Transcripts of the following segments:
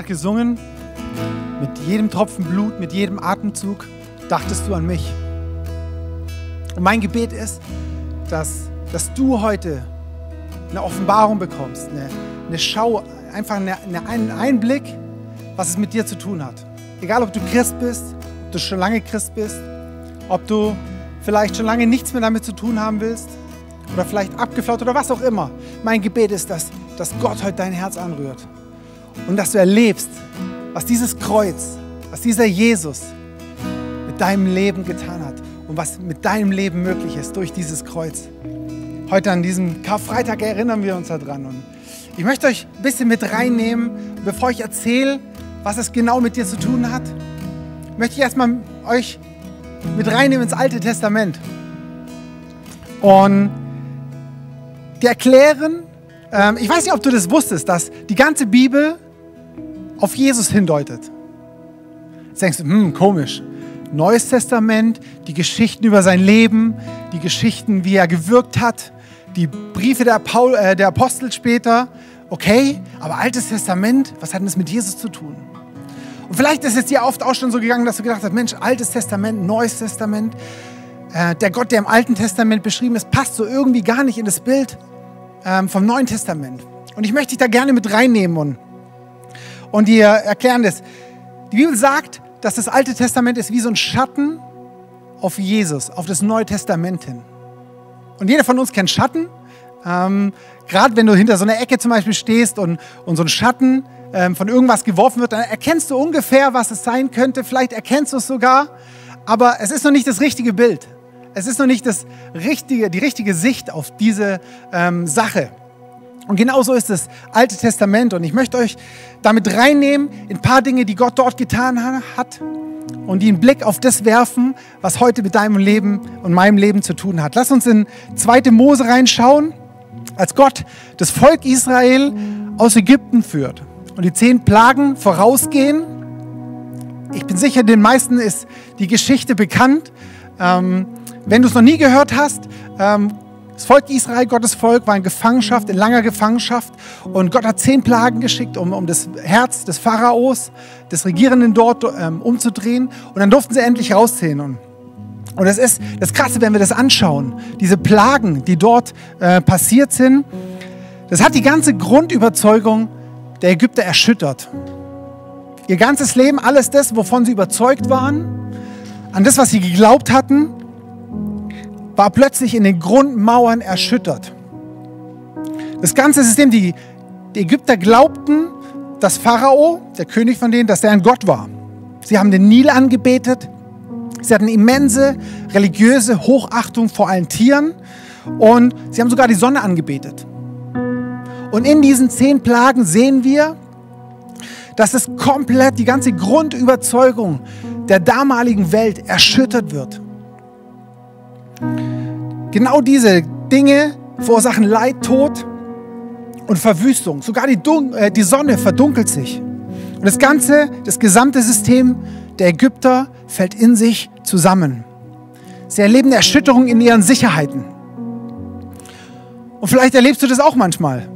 gerade gesungen, mit jedem Tropfen Blut, mit jedem Atemzug dachtest du an mich. Und mein Gebet ist, dass, dass du heute eine Offenbarung bekommst, eine, eine Schau, einfach eine, eine, einen Einblick, was es mit dir zu tun hat. Egal, ob du Christ bist, ob du schon lange Christ bist, ob du vielleicht schon lange nichts mehr damit zu tun haben willst oder vielleicht abgeflaut oder was auch immer. Mein Gebet ist, dass, dass Gott heute dein Herz anrührt und dass du erlebst, was dieses Kreuz, was dieser Jesus mit deinem Leben getan hat und was mit deinem Leben möglich ist durch dieses Kreuz. Heute an diesem Karfreitag erinnern wir uns daran. Und ich möchte euch ein bisschen mit reinnehmen, bevor ich erzähle, was es genau mit dir zu tun hat. Möchte ich erstmal euch mit reinnehmen ins Alte Testament. Und die erklären, ähm, ich weiß nicht, ob du das wusstest, dass die ganze Bibel auf Jesus hindeutet. Jetzt denkst du, hm, komisch. Neues Testament, die Geschichten über sein Leben, die Geschichten, wie er gewirkt hat, die Briefe der, Paul, äh, der Apostel später. Okay, aber Altes Testament, was hat denn das mit Jesus zu tun? Und vielleicht ist es dir oft auch schon so gegangen, dass du gedacht hast, Mensch, Altes Testament, Neues Testament, äh, der Gott, der im Alten Testament beschrieben ist, passt so irgendwie gar nicht in das Bild ähm, vom Neuen Testament. Und ich möchte dich da gerne mit reinnehmen und, und dir erklären das. Die Bibel sagt, dass das Alte Testament ist wie so ein Schatten auf Jesus, auf das Neue Testament hin. Und jeder von uns kennt Schatten. Ähm, Gerade wenn du hinter so einer Ecke zum Beispiel stehst und, und so ein Schatten ähm, von irgendwas geworfen wird, dann erkennst du ungefähr, was es sein könnte. Vielleicht erkennst du es sogar, aber es ist noch nicht das richtige Bild. Es ist noch nicht das richtige, die richtige Sicht auf diese ähm, Sache. Und genauso ist das Alte Testament. Und ich möchte euch damit reinnehmen in ein paar Dinge, die Gott dort getan hat und die einen Blick auf das werfen, was heute mit deinem Leben und meinem Leben zu tun hat. Lass uns in 2. Mose reinschauen, als Gott das Volk Israel aus Ägypten führt und die zehn Plagen vorausgehen. Ich bin sicher, den meisten ist die Geschichte bekannt. Ähm, wenn du es noch nie gehört hast, ähm, das Volk Israel, Gottes Volk, war in Gefangenschaft, in langer Gefangenschaft. Und Gott hat zehn Plagen geschickt, um, um das Herz des Pharaos, des Regierenden dort ähm, umzudrehen. Und dann durften sie endlich rausziehen. Und, und das ist das Krasse, wenn wir das anschauen. Diese Plagen, die dort äh, passiert sind, das hat die ganze Grundüberzeugung der Ägypter erschüttert. Ihr ganzes Leben, alles das, wovon sie überzeugt waren, an das, was sie geglaubt hatten, war plötzlich in den Grundmauern erschüttert. Das ganze System, die, die Ägypter glaubten, dass Pharao, der König von denen, dass der ein Gott war. Sie haben den Nil angebetet. Sie hatten immense religiöse Hochachtung vor allen Tieren und sie haben sogar die Sonne angebetet. Und in diesen zehn Plagen sehen wir, dass es komplett die ganze Grundüberzeugung der damaligen Welt erschüttert wird. Genau diese Dinge verursachen Leid, Tod und Verwüstung. Sogar die, Dun äh, die Sonne verdunkelt sich. Und das ganze, das gesamte System der Ägypter fällt in sich zusammen. Sie erleben Erschütterung in ihren Sicherheiten. Und vielleicht erlebst du das auch manchmal.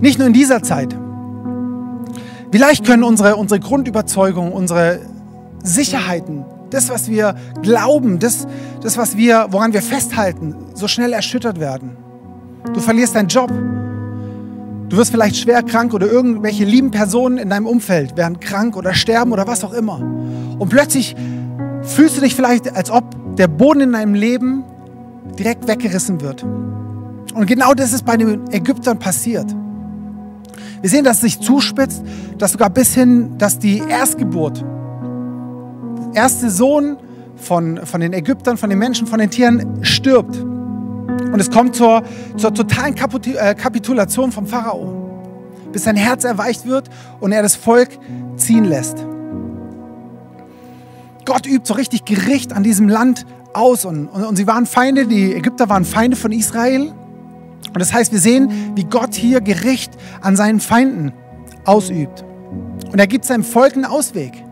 Nicht nur in dieser Zeit. Vielleicht können unsere, unsere Grundüberzeugungen, unsere Sicherheiten, das, was wir glauben, das, das was wir, woran wir festhalten, so schnell erschüttert werden. Du verlierst deinen Job. Du wirst vielleicht schwer krank oder irgendwelche lieben Personen in deinem Umfeld werden krank oder sterben oder was auch immer. Und plötzlich fühlst du dich vielleicht, als ob der Boden in deinem Leben direkt weggerissen wird. Und genau das ist bei den Ägyptern passiert. Wir sehen, dass es sich zuspitzt, dass sogar bis hin, dass die Erstgeburt, erste Sohn von, von den Ägyptern, von den Menschen, von den Tieren stirbt. Und es kommt zur, zur totalen äh, Kapitulation vom Pharao, bis sein Herz erweicht wird und er das Volk ziehen lässt. Gott übt so richtig Gericht an diesem Land aus und, und, und sie waren Feinde, die Ägypter waren Feinde von Israel. Und das heißt, wir sehen, wie Gott hier Gericht an seinen Feinden ausübt. Und er gibt seinem Volk einen Ausweg.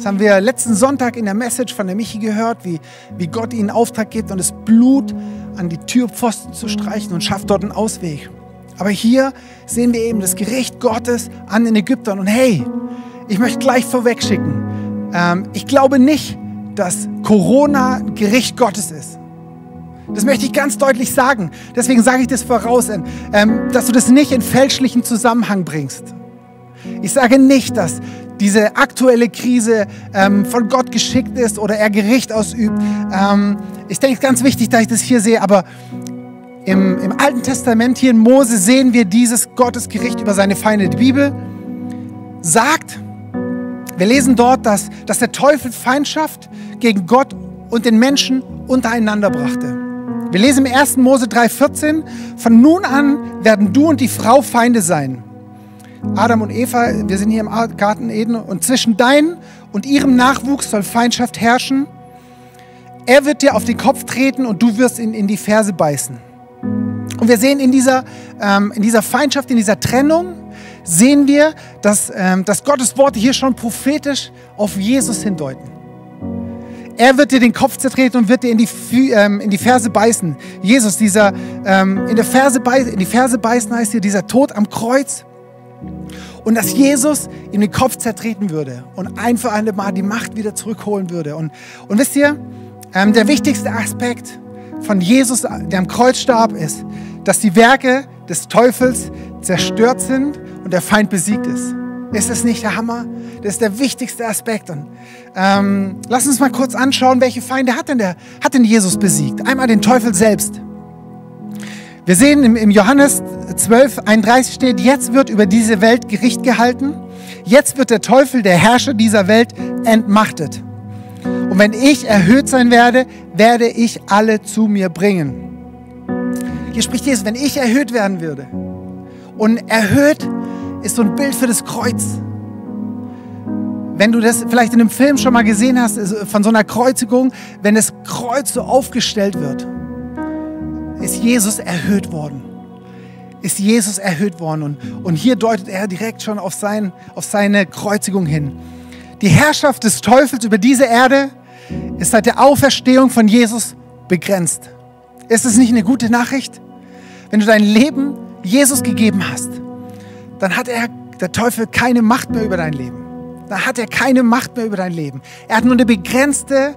Das haben wir letzten Sonntag in der Message von der Michi gehört, wie, wie Gott ihnen Auftrag gibt und das Blut an die Türpfosten zu streichen und schafft dort einen Ausweg. Aber hier sehen wir eben das Gericht Gottes an den Ägyptern. Und hey, ich möchte gleich vorweg schicken, ähm, ich glaube nicht, dass Corona ein Gericht Gottes ist. Das möchte ich ganz deutlich sagen. Deswegen sage ich das voraus, ähm, dass du das nicht in fälschlichen Zusammenhang bringst. Ich sage nicht, dass diese aktuelle Krise ähm, von Gott geschickt ist oder er Gericht ausübt. Ähm, ich denke, es ist ganz wichtig, dass ich das hier sehe, aber im, im Alten Testament, hier in Mose, sehen wir dieses Gottesgericht über seine Feinde. Die Bibel sagt, wir lesen dort, dass, dass der Teufel Feindschaft gegen Gott und den Menschen untereinander brachte. Wir lesen im 1. Mose 3,14, von nun an werden du und die Frau Feinde sein. Adam und Eva, wir sind hier im Garten Eden und zwischen deinem und ihrem Nachwuchs soll Feindschaft herrschen. Er wird dir auf den Kopf treten und du wirst ihn in die Ferse beißen. Und wir sehen in dieser, ähm, in dieser Feindschaft, in dieser Trennung, sehen wir, dass, ähm, dass Gottes Worte hier schon prophetisch auf Jesus hindeuten. Er wird dir den Kopf zertreten und wird dir in die, ähm, in die Ferse beißen. Jesus, dieser ähm, in, der Ferse in die Ferse beißen heißt hier dieser Tod am Kreuz. Und dass Jesus ihm den Kopf zertreten würde und ein für alle Mal die Macht wieder zurückholen würde. Und, und wisst ihr, ähm, der wichtigste Aspekt von Jesus, der am Kreuz starb, ist, dass die Werke des Teufels zerstört sind und der Feind besiegt ist. Ist das nicht der Hammer? Das ist der wichtigste Aspekt. Und ähm, lass uns mal kurz anschauen, welche Feinde hat denn, der, hat denn Jesus besiegt? Einmal den Teufel selbst. Wir sehen im, Johannes 12, 31 steht, jetzt wird über diese Welt Gericht gehalten. Jetzt wird der Teufel, der Herrscher dieser Welt, entmachtet. Und wenn ich erhöht sein werde, werde ich alle zu mir bringen. Hier spricht Jesus, wenn ich erhöht werden würde. Und erhöht ist so ein Bild für das Kreuz. Wenn du das vielleicht in einem Film schon mal gesehen hast, von so einer Kreuzigung, wenn das Kreuz so aufgestellt wird, ist Jesus erhöht worden. Ist Jesus erhöht worden. Und, und hier deutet er direkt schon auf, sein, auf seine Kreuzigung hin. Die Herrschaft des Teufels über diese Erde ist seit der Auferstehung von Jesus begrenzt. Ist es nicht eine gute Nachricht? Wenn du dein Leben Jesus gegeben hast, dann hat er, der Teufel, keine Macht mehr über dein Leben. Dann hat er keine Macht mehr über dein Leben. Er hat nur eine begrenzte,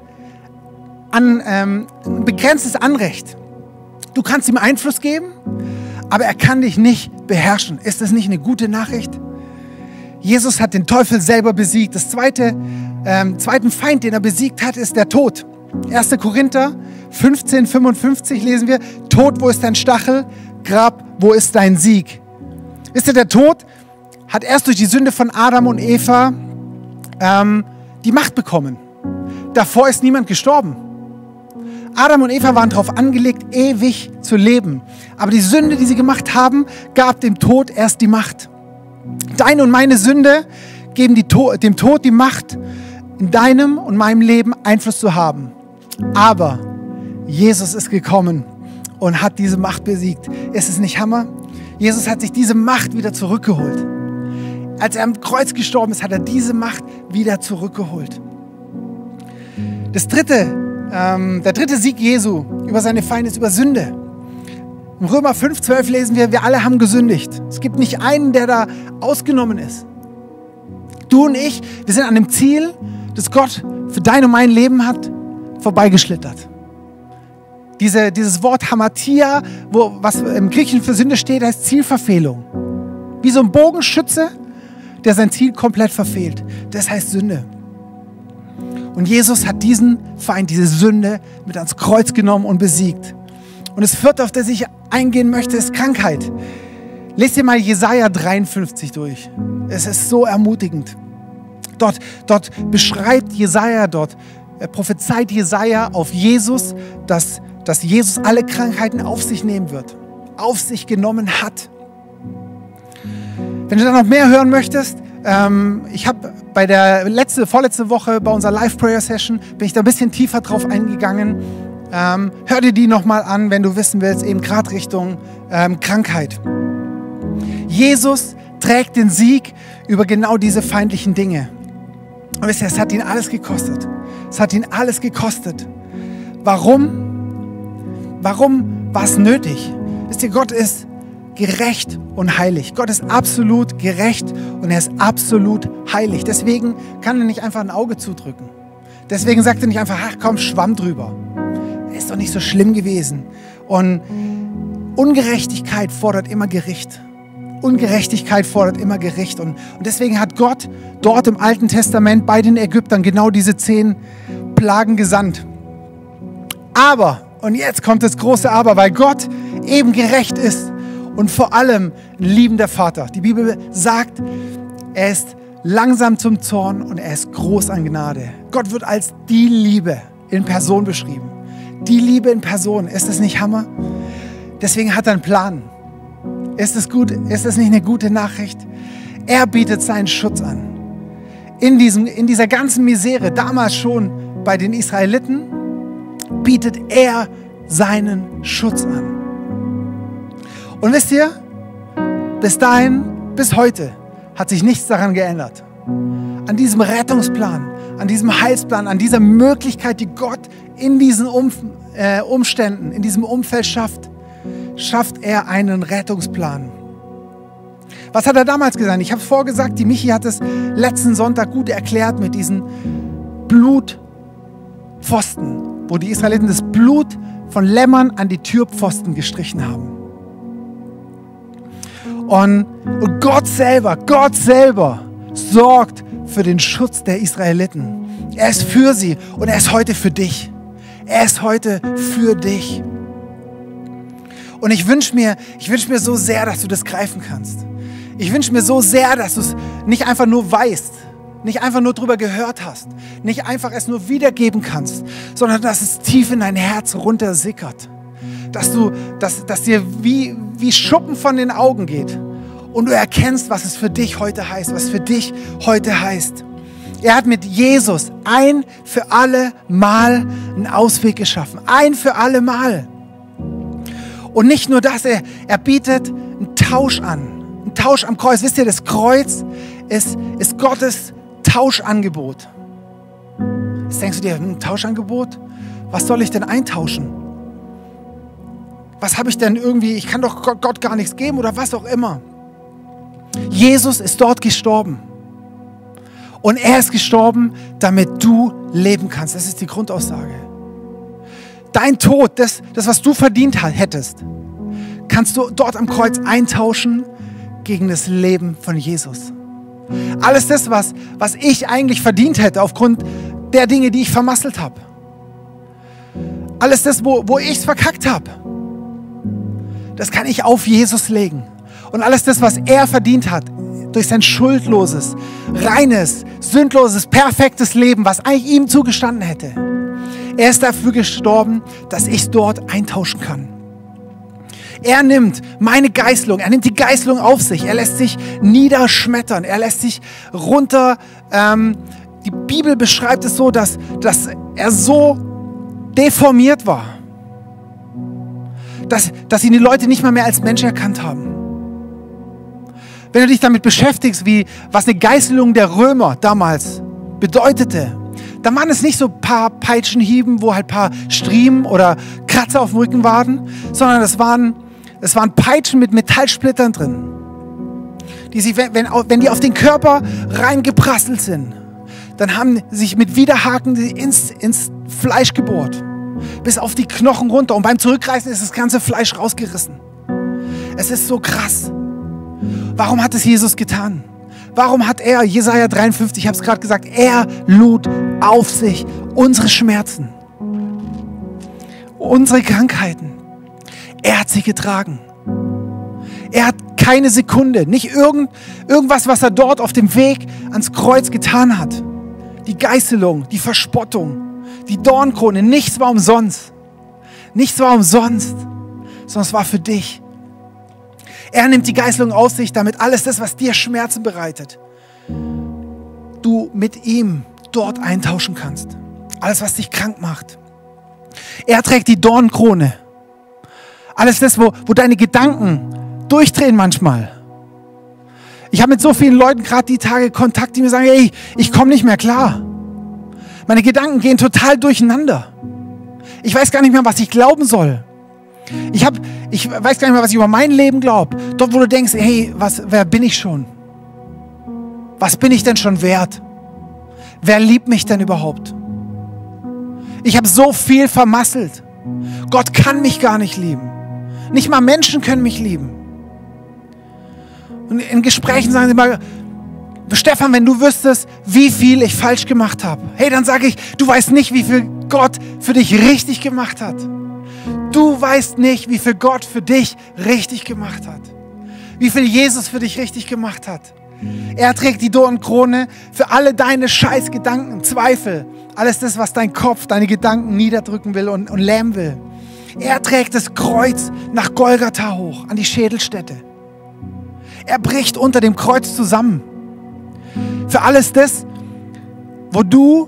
an, ähm, ein begrenztes Anrecht. Du kannst ihm Einfluss geben, aber er kann dich nicht beherrschen. Ist das nicht eine gute Nachricht? Jesus hat den Teufel selber besiegt. Das zweite, ähm, zweiten Feind, den er besiegt hat, ist der Tod. 1. Korinther 15, 55 lesen wir, Tod, wo ist dein Stachel? Grab, wo ist dein Sieg? Wisst ihr, der Tod hat erst durch die Sünde von Adam und Eva ähm, die Macht bekommen. Davor ist niemand gestorben. Adam und Eva waren darauf angelegt, ewig zu leben. Aber die Sünde, die sie gemacht haben, gab dem Tod erst die Macht. Deine und meine Sünde geben to dem Tod die Macht, in deinem und meinem Leben Einfluss zu haben. Aber Jesus ist gekommen und hat diese Macht besiegt. Ist es nicht Hammer? Jesus hat sich diese Macht wieder zurückgeholt. Als er am Kreuz gestorben ist, hat er diese Macht wieder zurückgeholt. Das dritte, ähm, der dritte Sieg Jesu über seine Feinde ist über Sünde. Im Römer 5,12 lesen wir, wir alle haben gesündigt. Es gibt nicht einen, der da ausgenommen ist. Du und ich, wir sind an dem Ziel, das Gott für dein und mein Leben hat, vorbeigeschlittert. Diese, dieses Wort Hamatia, wo, was im Griechischen für Sünde steht, heißt Zielverfehlung. Wie so ein Bogenschütze, der sein Ziel komplett verfehlt. Das heißt Sünde. Und Jesus hat diesen Feind, diese Sünde mit ans Kreuz genommen und besiegt. Und das vierte, auf das ich eingehen möchte, ist Krankheit. Lest dir mal Jesaja 53 durch. Es ist so ermutigend. Dort, dort beschreibt Jesaja dort, prophezeit Jesaja auf Jesus, dass, dass Jesus alle Krankheiten auf sich nehmen wird, auf sich genommen hat. Wenn du da noch mehr hören möchtest, ähm, ich habe bei der letzte, vorletzte Woche bei unserer Live Prayer Session bin ich da ein bisschen tiefer drauf eingegangen. Ähm, hör dir die nochmal an, wenn du wissen willst, eben gerade Richtung ähm, Krankheit. Jesus trägt den Sieg über genau diese feindlichen Dinge. Und wisst ihr, es hat ihn alles gekostet. Es hat ihn alles gekostet. Warum? Warum war es nötig? Wisst ihr, Gott ist gerecht und heilig. Gott ist absolut gerecht und er ist absolut heilig. Deswegen kann er nicht einfach ein Auge zudrücken. Deswegen sagt er nicht einfach, ach komm, schwamm drüber. Ist doch nicht so schlimm gewesen. Und Ungerechtigkeit fordert immer Gericht. Ungerechtigkeit fordert immer Gericht. Und, und deswegen hat Gott dort im Alten Testament bei den Ägyptern genau diese zehn Plagen gesandt. Aber, und jetzt kommt das große Aber, weil Gott eben gerecht ist und vor allem ein liebender Vater. Die Bibel sagt, er ist langsam zum Zorn und er ist groß an Gnade. Gott wird als die Liebe in Person beschrieben. Die Liebe in Person. Ist das nicht Hammer? Deswegen hat er einen Plan. Ist es gut? Ist das nicht eine gute Nachricht? Er bietet seinen Schutz an. In, diesem, in dieser ganzen Misere, damals schon bei den Israeliten, bietet er seinen Schutz an. Und wisst ihr, bis dahin, bis heute, hat sich nichts daran geändert. An diesem Rettungsplan, an diesem Heilsplan, an dieser Möglichkeit, die Gott in diesen um, äh, Umständen, in diesem Umfeld schafft, schafft er einen Rettungsplan. Was hat er damals gesagt? Ich habe es vorgesagt, die Michi hat es letzten Sonntag gut erklärt mit diesen Blutpfosten, wo die Israeliten das Blut von Lämmern an die Türpfosten gestrichen haben. Und, Gott selber, Gott selber sorgt für den Schutz der Israeliten. Er ist für sie und er ist heute für dich. Er ist heute für dich. Und ich wünsche mir, ich wünsche mir so sehr, dass du das greifen kannst. Ich wünsche mir so sehr, dass du es nicht einfach nur weißt, nicht einfach nur drüber gehört hast, nicht einfach es nur wiedergeben kannst, sondern dass es tief in dein Herz runtersickert. Dass du, dass, dass dir wie, wie Schuppen von den Augen geht und du erkennst, was es für dich heute heißt, was für dich heute heißt. Er hat mit Jesus ein für alle Mal einen Ausweg geschaffen. Ein für alle Mal. Und nicht nur das, er, er bietet einen Tausch an. Einen Tausch am Kreuz. Wisst ihr, das Kreuz ist, ist Gottes Tauschangebot. Jetzt denkst du dir, ein Tauschangebot? Was soll ich denn eintauschen? Was habe ich denn irgendwie? Ich kann doch Gott gar nichts geben oder was auch immer. Jesus ist dort gestorben. Und er ist gestorben, damit du leben kannst. Das ist die Grundaussage. Dein Tod, das, das was du verdient hättest, kannst du dort am Kreuz eintauschen gegen das Leben von Jesus. Alles das, was, was ich eigentlich verdient hätte aufgrund der Dinge, die ich vermasselt habe. Alles das, wo, wo ich es verkackt habe. Das kann ich auf Jesus legen. Und alles das, was er verdient hat, durch sein schuldloses, reines, sündloses, perfektes Leben, was eigentlich ihm zugestanden hätte. Er ist dafür gestorben, dass ich dort eintauschen kann. Er nimmt meine Geißelung, er nimmt die Geißelung auf sich, er lässt sich niederschmettern, er lässt sich runter. Ähm, die Bibel beschreibt es so, dass, dass er so deformiert war, dass, dass ihn die Leute nicht mal mehr als Mensch erkannt haben. Wenn du dich damit beschäftigst, wie, was eine Geißelung der Römer damals bedeutete, dann waren es nicht so ein paar Peitschenhieben, wo halt ein paar Striemen oder Kratzer auf dem Rücken waren, sondern es waren es waren Peitschen mit Metallsplittern drin, die sich, wenn, wenn die auf den Körper reingeprasselt sind, dann haben sich mit Widerhaken ins, ins Fleisch gebohrt, bis auf die Knochen runter. Und beim Zurückreißen ist das ganze Fleisch rausgerissen. Es ist so krass. Warum hat es Jesus getan? Warum hat er, Jesaja 53, ich habe es gerade gesagt, er lud auf sich unsere Schmerzen, unsere Krankheiten. Er hat sie getragen. Er hat keine Sekunde, nicht irgend, irgendwas, was er dort auf dem Weg ans Kreuz getan hat. Die Geißelung, die Verspottung, die Dornkrone, nichts war umsonst. Nichts war umsonst, sondern es war für dich. Er nimmt die Geißelung auf sich, damit alles das, was dir Schmerzen bereitet, du mit ihm dort eintauschen kannst. Alles, was dich krank macht. Er trägt die Dornkrone alles das, wo, wo deine Gedanken durchdrehen manchmal. Ich habe mit so vielen Leuten gerade die Tage Kontakt, die mir sagen, ey, ich komme nicht mehr klar. Meine Gedanken gehen total durcheinander. Ich weiß gar nicht mehr, was ich glauben soll. Ich habe ich weiß gar nicht mehr, was ich über mein Leben glaube. Dort, wo du denkst, hey, was, wer bin ich schon? Was bin ich denn schon wert? Wer liebt mich denn überhaupt? Ich habe so viel vermasselt. Gott kann mich gar nicht lieben. Nicht mal Menschen können mich lieben. Und in Gesprächen sagen sie mal, Stefan, wenn du wüsstest, wie viel ich falsch gemacht habe, hey, dann sage ich, du weißt nicht, wie viel Gott für dich richtig gemacht hat. Du weißt nicht, wie viel Gott für dich richtig gemacht hat. Wie viel Jesus für dich richtig gemacht hat. Er trägt die Dornenkrone für alle deine Scheißgedanken, Zweifel, alles das, was dein Kopf, deine Gedanken niederdrücken will und, und lähmen will. Er trägt das Kreuz nach Golgatha hoch, an die Schädelstätte. Er bricht unter dem Kreuz zusammen. Für alles das, wo du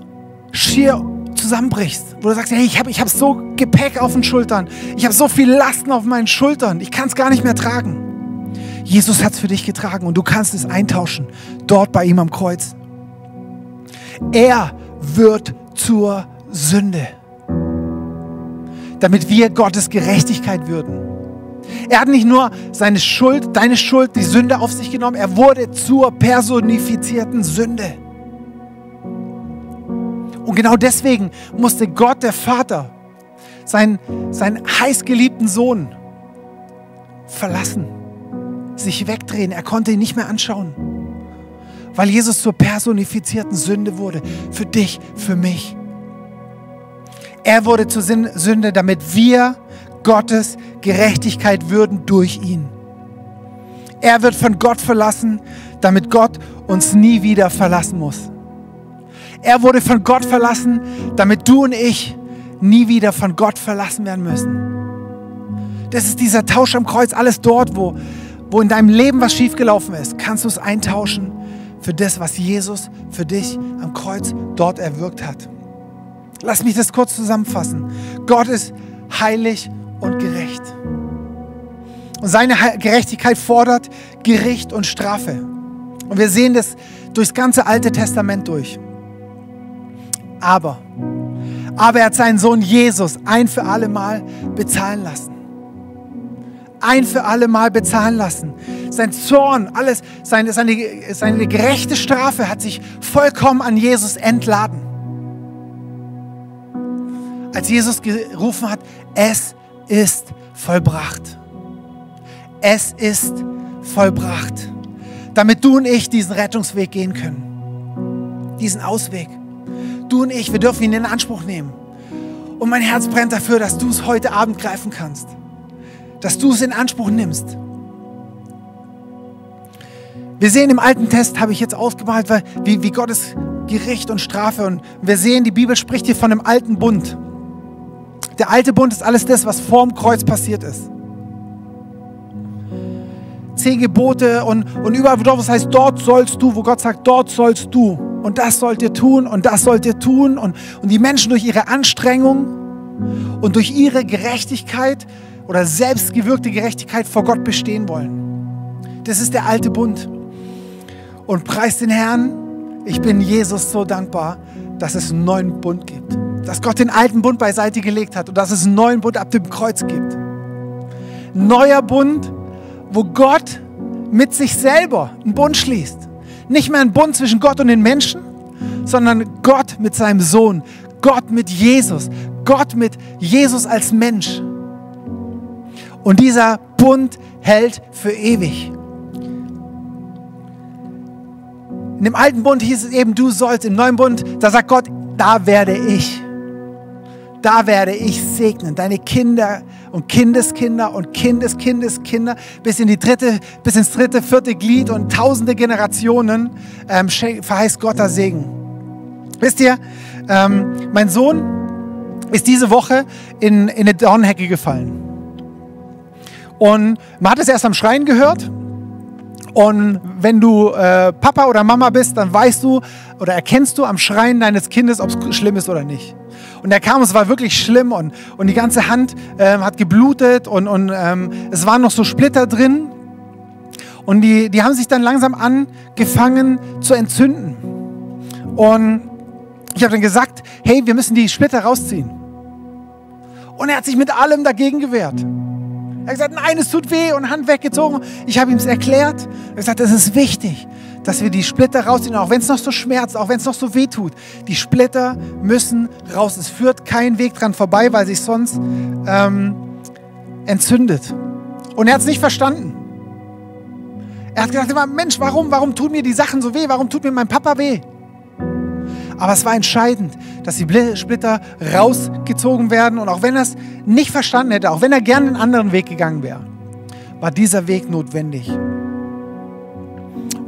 schier zusammenbrichst, wo du sagst, hey, ich habe ich hab so Gepäck auf den Schultern, ich habe so viel Lasten auf meinen Schultern, ich kann es gar nicht mehr tragen. Jesus hat es für dich getragen und du kannst es eintauschen, dort bei ihm am Kreuz. Er wird zur Sünde, damit wir Gottes Gerechtigkeit würden. Er hat nicht nur seine Schuld, deine Schuld, die Sünde auf sich genommen, er wurde zur personifizierten Sünde. Und genau deswegen musste Gott, der Vater, seinen, seinen heißgeliebten Sohn verlassen, sich wegdrehen. Er konnte ihn nicht mehr anschauen, weil Jesus zur personifizierten Sünde wurde. Für dich, für mich. Er wurde zur Sünde, damit wir Gottes Gerechtigkeit würden durch ihn. Er wird von Gott verlassen, damit Gott uns nie wieder verlassen muss. Er wurde von Gott verlassen, damit du und ich nie wieder von Gott verlassen werden müssen. Das ist dieser Tausch am Kreuz, alles dort, wo, wo in deinem Leben was schiefgelaufen ist, kannst du es eintauschen für das, was Jesus für dich am Kreuz dort erwirkt hat. Lass mich das kurz zusammenfassen. Gott ist heilig und gerecht. Und seine Gerechtigkeit fordert Gericht und Strafe. Und wir sehen das durchs ganze Alte Testament durch. Aber, aber er hat seinen Sohn Jesus ein für alle Mal bezahlen lassen. Ein für alle Mal bezahlen lassen. Sein Zorn, alles, seine, seine, seine gerechte Strafe hat sich vollkommen an Jesus entladen. Als Jesus gerufen hat, es ist vollbracht. Es ist vollbracht. Damit du und ich diesen Rettungsweg gehen können. Diesen Ausweg. Du und ich, wir dürfen ihn in Anspruch nehmen. Und mein Herz brennt dafür, dass du es heute Abend greifen kannst. Dass du es in Anspruch nimmst. Wir sehen im alten Test, habe ich jetzt ausgemalt, wie, wie Gottes Gericht und Strafe. Und wir sehen, die Bibel spricht hier von einem alten Bund. Der alte Bund ist alles das, was vorm Kreuz passiert ist. Zehn Gebote und, und überall, wo das heißt, dort sollst du, wo Gott sagt, dort sollst du. Und das sollt ihr tun und das sollt ihr tun. Und, und die Menschen durch ihre Anstrengung und durch ihre Gerechtigkeit oder selbstgewirkte Gerechtigkeit vor Gott bestehen wollen. Das ist der alte Bund. Und preis den Herrn, ich bin Jesus so dankbar, dass es einen neuen Bund gibt dass Gott den alten Bund beiseite gelegt hat und dass es einen neuen Bund ab dem Kreuz gibt. Neuer Bund, wo Gott mit sich selber einen Bund schließt. Nicht mehr ein Bund zwischen Gott und den Menschen, sondern Gott mit seinem Sohn, Gott mit Jesus, Gott mit Jesus als Mensch. Und dieser Bund hält für ewig. In dem alten Bund hieß es eben, du sollst. Im neuen Bund, da sagt Gott, da werde ich da werde ich segnen. Deine Kinder und Kindeskinder und Kindeskindeskinder bis in die dritte, bis ins dritte, vierte Glied und tausende Generationen ähm, verheißt Gott da Segen. Wisst ihr, ähm, mein Sohn ist diese Woche in, in eine Dornhecke gefallen. Und man hat es erst am Schreien gehört. Und wenn du äh, Papa oder Mama bist, dann weißt du oder erkennst du am Schreien deines Kindes, ob es schlimm ist oder nicht. Und er kam, es war wirklich schlimm und, und die ganze Hand ähm, hat geblutet und, und ähm, es waren noch so Splitter drin. Und die, die haben sich dann langsam angefangen zu entzünden. Und ich habe dann gesagt, hey, wir müssen die Splitter rausziehen. Und er hat sich mit allem dagegen gewehrt. Er hat gesagt, nein, es tut weh und Hand weggezogen. Ich habe ihm es erklärt. Er hat gesagt, es ist wichtig, dass wir die Splitter rausziehen, auch wenn es noch so schmerzt, auch wenn es noch so weh tut. Die Splitter müssen raus. Es führt kein Weg dran vorbei, weil sich sonst ähm, entzündet. Und er hat es nicht verstanden. Er hat gedacht, Mensch, warum, warum tun mir die Sachen so weh? Warum tut mir mein Papa weh? Aber es war entscheidend, dass die Splitter rausgezogen werden. Und auch wenn er es nicht verstanden hätte, auch wenn er gerne einen anderen Weg gegangen wäre, war dieser Weg notwendig.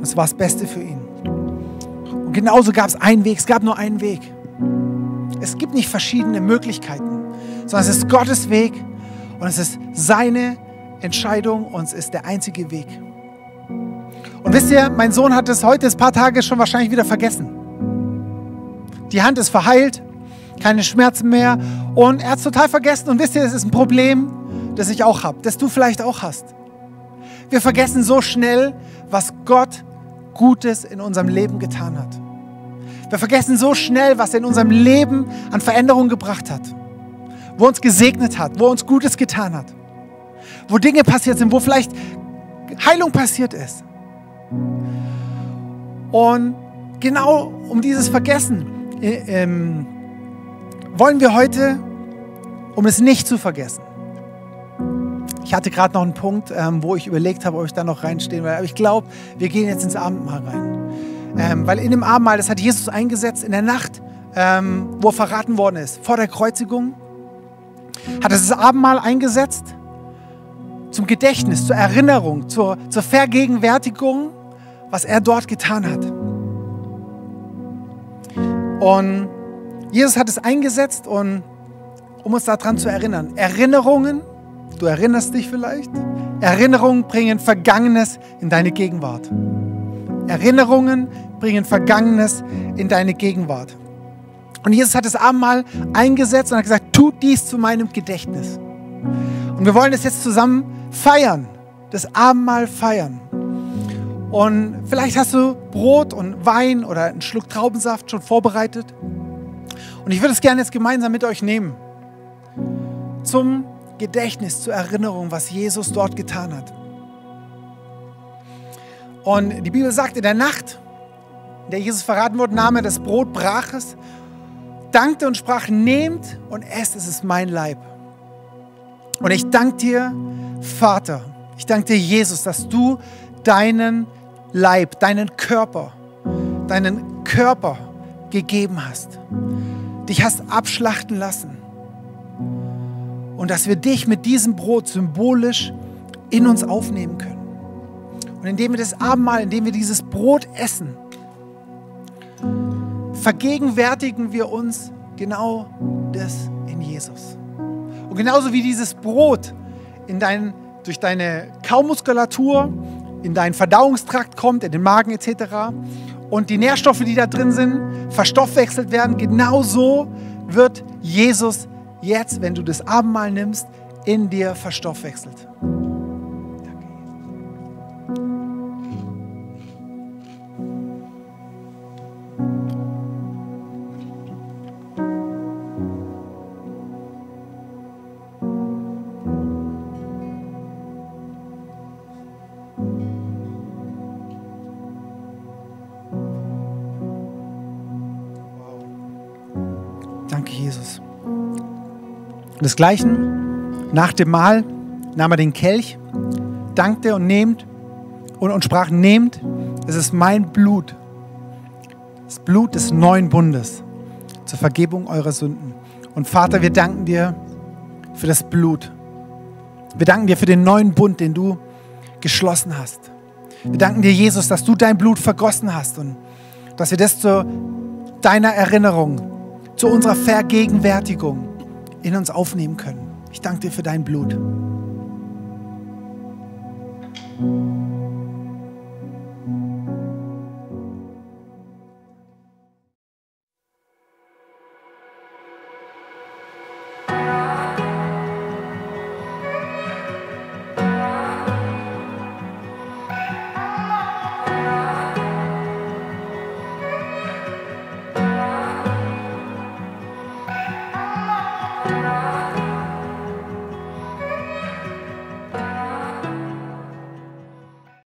Es war das Beste für ihn. Und genauso gab es einen Weg, es gab nur einen Weg. Es gibt nicht verschiedene Möglichkeiten, sondern es ist Gottes Weg und es ist seine Entscheidung und es ist der einzige Weg. Und wisst ihr, mein Sohn hat es heute ein paar Tage schon wahrscheinlich wieder vergessen. Die Hand ist verheilt, keine Schmerzen mehr und er hat es total vergessen. Und wisst ihr, es ist ein Problem, das ich auch habe, das du vielleicht auch hast. Wir vergessen so schnell, was Gott Gutes in unserem Leben getan hat. Wir vergessen so schnell, was er in unserem Leben an Veränderungen gebracht hat, wo er uns gesegnet hat, wo er uns Gutes getan hat, wo Dinge passiert sind, wo vielleicht Heilung passiert ist. Und genau um dieses Vergessen äh, ähm, wollen wir heute, um es nicht zu vergessen. Ich hatte gerade noch einen Punkt, ähm, wo ich überlegt habe, ob ich da noch reinstehen will. Aber ich glaube, wir gehen jetzt ins Abendmahl rein. Ähm, weil in dem Abendmahl, das hat Jesus eingesetzt in der Nacht, ähm, wo er verraten worden ist, vor der Kreuzigung, hat er das Abendmahl eingesetzt zum Gedächtnis, zur Erinnerung, zur, zur Vergegenwärtigung, was er dort getan hat. Und Jesus hat es eingesetzt, und, um uns daran zu erinnern. Erinnerungen, du erinnerst dich vielleicht, Erinnerungen bringen Vergangenes in deine Gegenwart. Erinnerungen bringen Vergangenes in deine Gegenwart. Und Jesus hat das Abendmahl eingesetzt und hat gesagt, tut dies zu meinem Gedächtnis. Und wir wollen es jetzt zusammen feiern, das Abendmahl feiern. Und vielleicht hast du Brot und Wein oder einen Schluck Traubensaft schon vorbereitet. Und ich würde es gerne jetzt gemeinsam mit euch nehmen. Zum Gedächtnis, zur Erinnerung, was Jesus dort getan hat. Und die Bibel sagt, in der Nacht, in der Jesus verraten wurde, nahm er das Brot, brach es, dankte und sprach, nehmt und esst, es ist mein Leib. Und ich danke dir, Vater, ich danke dir, Jesus, dass du deinen Leib, deinen Körper, deinen Körper gegeben hast. Dich hast abschlachten lassen. Und dass wir dich mit diesem Brot symbolisch in uns aufnehmen können. Und indem wir das Abendmahl, indem wir dieses Brot essen, vergegenwärtigen wir uns genau das in Jesus. Und genauso wie dieses Brot in dein, durch deine Kaumuskulatur in deinen Verdauungstrakt kommt, in den Magen etc. Und die Nährstoffe, die da drin sind, verstoffwechselt werden. Genauso wird Jesus jetzt, wenn du das Abendmahl nimmst, in dir verstoffwechselt. Desgleichen, nach dem Mahl nahm er den Kelch, dankte und nehmt und, und sprach, nehmt, es ist mein Blut, das Blut des neuen Bundes zur Vergebung eurer Sünden. Und Vater, wir danken dir für das Blut. Wir danken dir für den neuen Bund, den du geschlossen hast. Wir danken dir, Jesus, dass du dein Blut vergossen hast und dass wir das zu deiner Erinnerung, zu unserer Vergegenwärtigung in uns aufnehmen können. Ich danke dir für dein Blut.